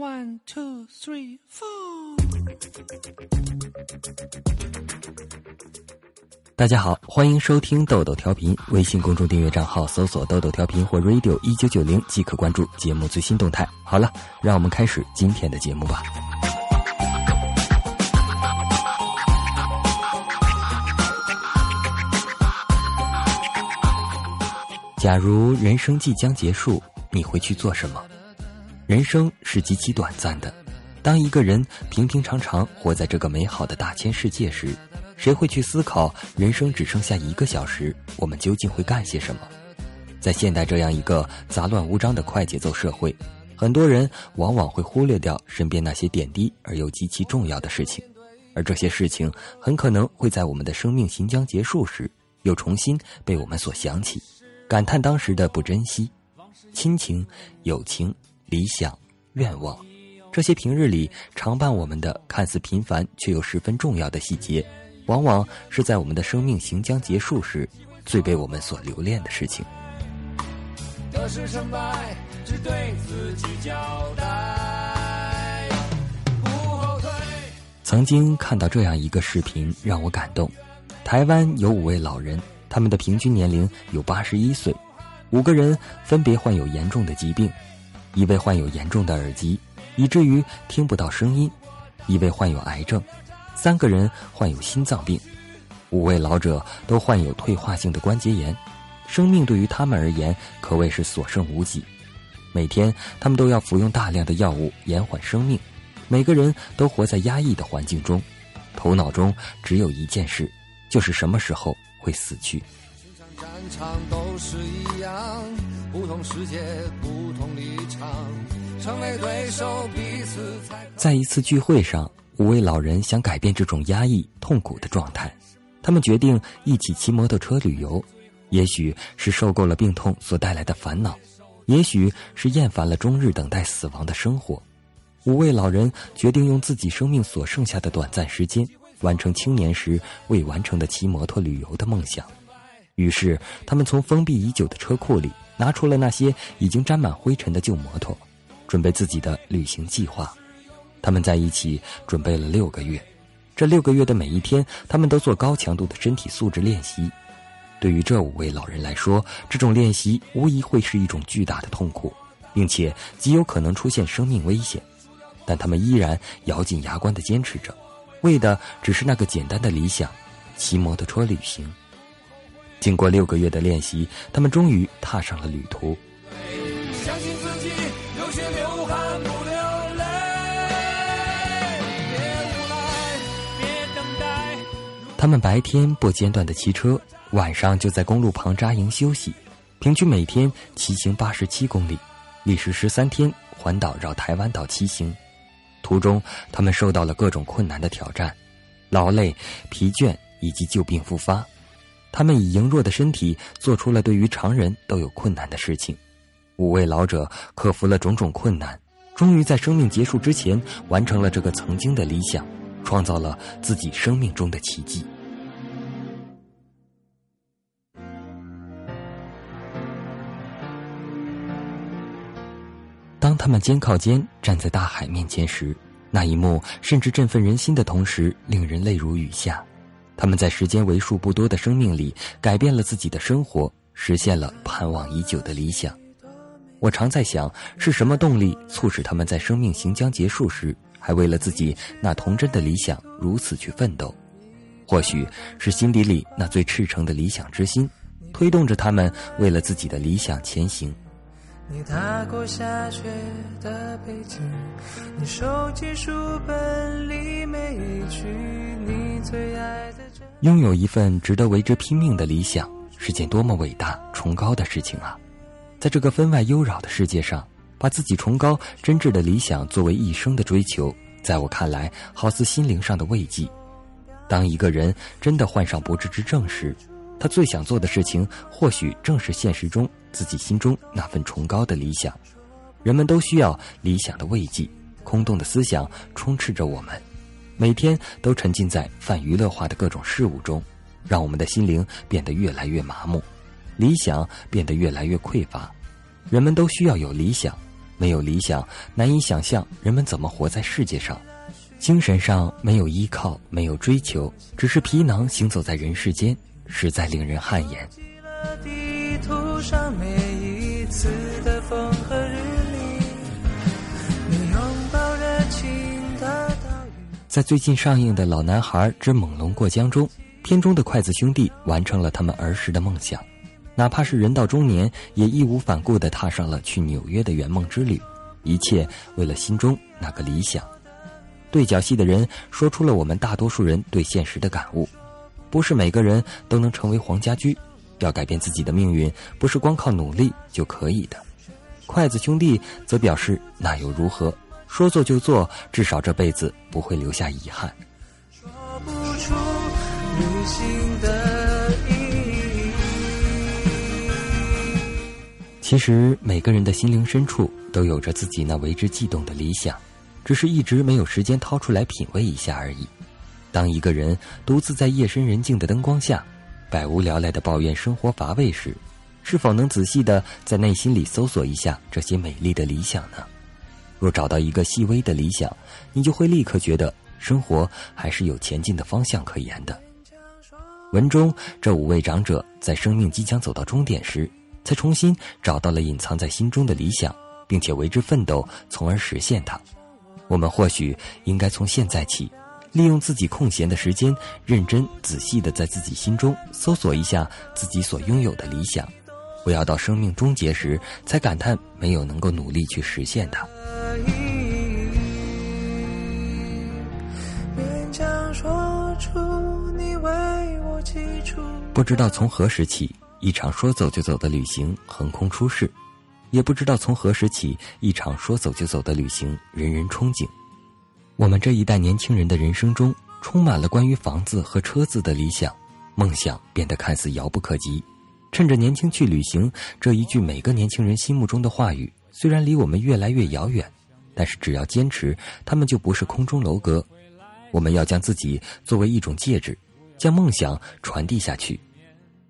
One two three four。大家好，欢迎收听豆豆调频。微信公众订阅账号搜索“豆豆调频”或 “radio 一九九零”即可关注节目最新动态。好了，让我们开始今天的节目吧。假如人生即将结束，你会去做什么？人生是极其短暂的。当一个人平平常常活在这个美好的大千世界时，谁会去思考人生只剩下一个小时，我们究竟会干些什么？在现代这样一个杂乱无章的快节奏社会，很多人往往会忽略掉身边那些点滴而又极其重要的事情，而这些事情很可能会在我们的生命行将结束时，又重新被我们所想起。感叹当时的不珍惜，亲情、友情、理想、愿望，这些平日里常伴我们的看似平凡却又十分重要的细节，往往是在我们的生命行将结束时，最被我们所留恋的事情。得失成败，只对自己交代。曾经看到这样一个视频，让我感动。台湾有五位老人。他们的平均年龄有八十一岁，五个人分别患有严重的疾病，一位患有严重的耳疾，以至于听不到声音；一位患有癌症，三个人患有心脏病，五位老者都患有退化性的关节炎，生命对于他们而言可谓是所剩无几。每天他们都要服用大量的药物延缓生命，每个人都活在压抑的环境中，头脑中只有一件事，就是什么时候。会死去。场都是一样不同世界不同立场成为对手彼此在在一次聚会上，五位老人想改变这种压抑、痛苦的状态，他们决定一起骑摩托车旅游。也许是受够了病痛所带来的烦恼，也许是厌烦了终日等待死亡的生活，五位老人决定用自己生命所剩下的短暂时间。完成青年时未完成的骑摩托旅游的梦想，于是他们从封闭已久的车库里拿出了那些已经沾满灰尘的旧摩托，准备自己的旅行计划。他们在一起准备了六个月，这六个月的每一天，他们都做高强度的身体素质练习。对于这五位老人来说，这种练习无疑会是一种巨大的痛苦，并且极有可能出现生命危险，但他们依然咬紧牙关地坚持着。为的只是那个简单的理想，骑摩托车旅行。经过六个月的练习，他们终于踏上了旅途相信自己流血流汗不流泪。他们白天不间断的骑车，晚上就在公路旁扎营休息，平均每天骑行八十七公里，历时十三天环岛绕台湾岛骑行。途中，他们受到了各种困难的挑战，劳累、疲倦以及旧病复发。他们以羸弱的身体做出了对于常人都有困难的事情。五位老者克服了种种困难，终于在生命结束之前完成了这个曾经的理想，创造了自己生命中的奇迹。当他们肩靠肩站在大海面前时，那一幕甚至振奋人心的同时，令人泪如雨下。他们在时间为数不多的生命里，改变了自己的生活，实现了盼望已久的理想。我常在想，是什么动力促使他们在生命行将结束时，还为了自己那童真的理想如此去奋斗？或许是心底里那最赤诚的理想之心，推动着他们为了自己的理想前行。你踏过下雪的北京，你收起书本里每一句你最爱的。拥有一份值得为之拼命的理想，是件多么伟大崇高的事情啊！在这个分外忧扰的世界上，把自己崇高真挚的理想作为一生的追求，在我看来，好似心灵上的慰藉。当一个人真的患上不治之症时，他最想做的事情，或许正是现实中。自己心中那份崇高的理想，人们都需要理想的慰藉。空洞的思想充斥着我们，每天都沉浸在泛娱乐化的各种事物中，让我们的心灵变得越来越麻木，理想变得越来越匮乏。人们都需要有理想，没有理想，难以想象人们怎么活在世界上。精神上没有依靠，没有追求，只是皮囊行走在人世间，实在令人汗颜。在最近上映的《老男孩之猛龙过江》中，片中的筷子兄弟完成了他们儿时的梦想，哪怕是人到中年，也义无反顾地踏上了去纽约的圆梦之旅，一切为了心中那个理想。对角戏的人说出了我们大多数人对现实的感悟：不是每个人都能成为黄家驹，要改变自己的命运，不是光靠努力就可以的。筷子兄弟则表示：那又如何？说做就做，至少这辈子不会留下遗憾。其实每个人的心灵深处都有着自己那为之悸动的理想。只是一直没有时间掏出来品味一下而已。当一个人独自在夜深人静的灯光下，百无聊赖的抱怨生活乏味时，是否能仔细的在内心里搜索一下这些美丽的理想呢？若找到一个细微的理想，你就会立刻觉得生活还是有前进的方向可言的。文中这五位长者在生命即将走到终点时，才重新找到了隐藏在心中的理想，并且为之奋斗，从而实现它。我们或许应该从现在起，利用自己空闲的时间，认真仔细的在自己心中搜索一下自己所拥有的理想，不要到生命终结时才感叹没有能够努力去实现它。不知道从何时起，一场说走就走的旅行横空出世。也不知道从何时起，一场说走就走的旅行，人人憧憬。我们这一代年轻人的人生中，充满了关于房子和车子的理想，梦想变得看似遥不可及。趁着年轻去旅行，这一句每个年轻人心目中的话语，虽然离我们越来越遥远，但是只要坚持，他们就不是空中楼阁。我们要将自己作为一种戒指，将梦想传递下去。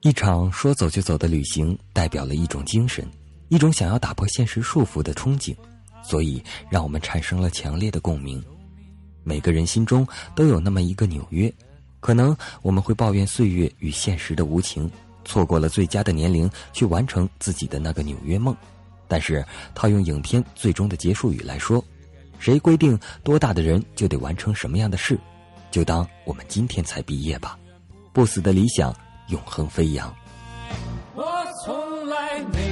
一场说走就走的旅行，代表了一种精神。一种想要打破现实束缚的憧憬，所以让我们产生了强烈的共鸣。每个人心中都有那么一个纽约，可能我们会抱怨岁月与现实的无情，错过了最佳的年龄去完成自己的那个纽约梦。但是套用影片最终的结束语来说，谁规定多大的人就得完成什么样的事？就当我们今天才毕业吧，不死的理想，永恒飞扬。我从来没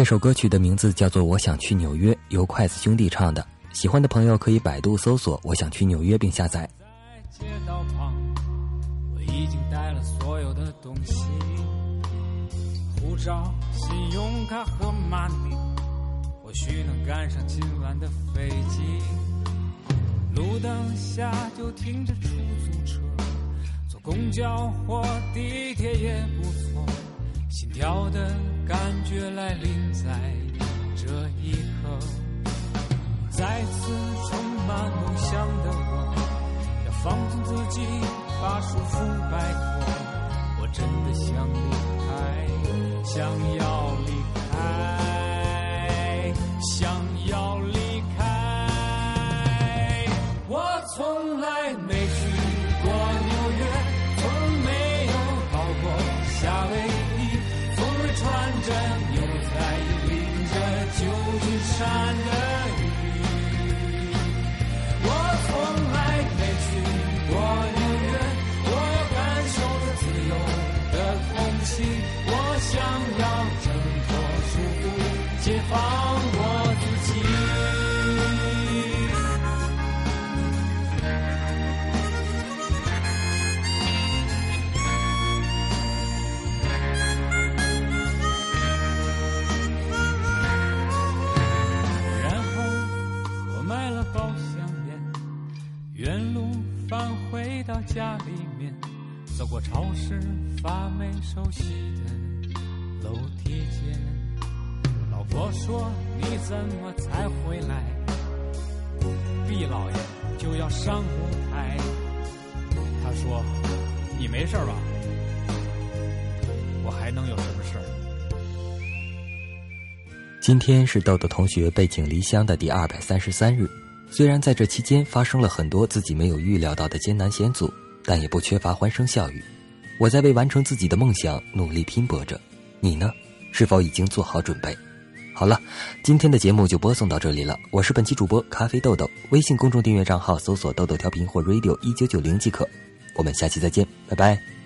这首歌曲的名字叫做《我想去纽约》，由筷子兄弟唱的。喜欢的朋友可以百度搜索“我想去纽约”并下载。街道旁，我已经带了所有的东西：护照、信用卡和 money，或许能赶上今晚的飞机。路灯下就停着出租车，坐公交或地铁也不错。心跳的感觉来临在这一刻，再次充满梦想的我，要放纵自己，把束缚摆脱。我真的想离开，想要山的雨。我从来没去过纽约，我要感受着自由的空气。我想要挣脱包香烟原路返回到家里面走过超市发霉熟悉的楼梯间老婆说你怎么才回来？毕老爷就要上舞台他说你没事吧我还能有什么事今天是豆豆同学背井离乡的第二百三十三日。虽然在这期间发生了很多自己没有预料到的艰难险阻，但也不缺乏欢声笑语。我在为完成自己的梦想努力拼搏着，你呢？是否已经做好准备？好了，今天的节目就播送到这里了。我是本期主播咖啡豆豆，微信公众订阅账号搜索“豆豆调频”或 “radio 一九九零”即可。我们下期再见，拜拜。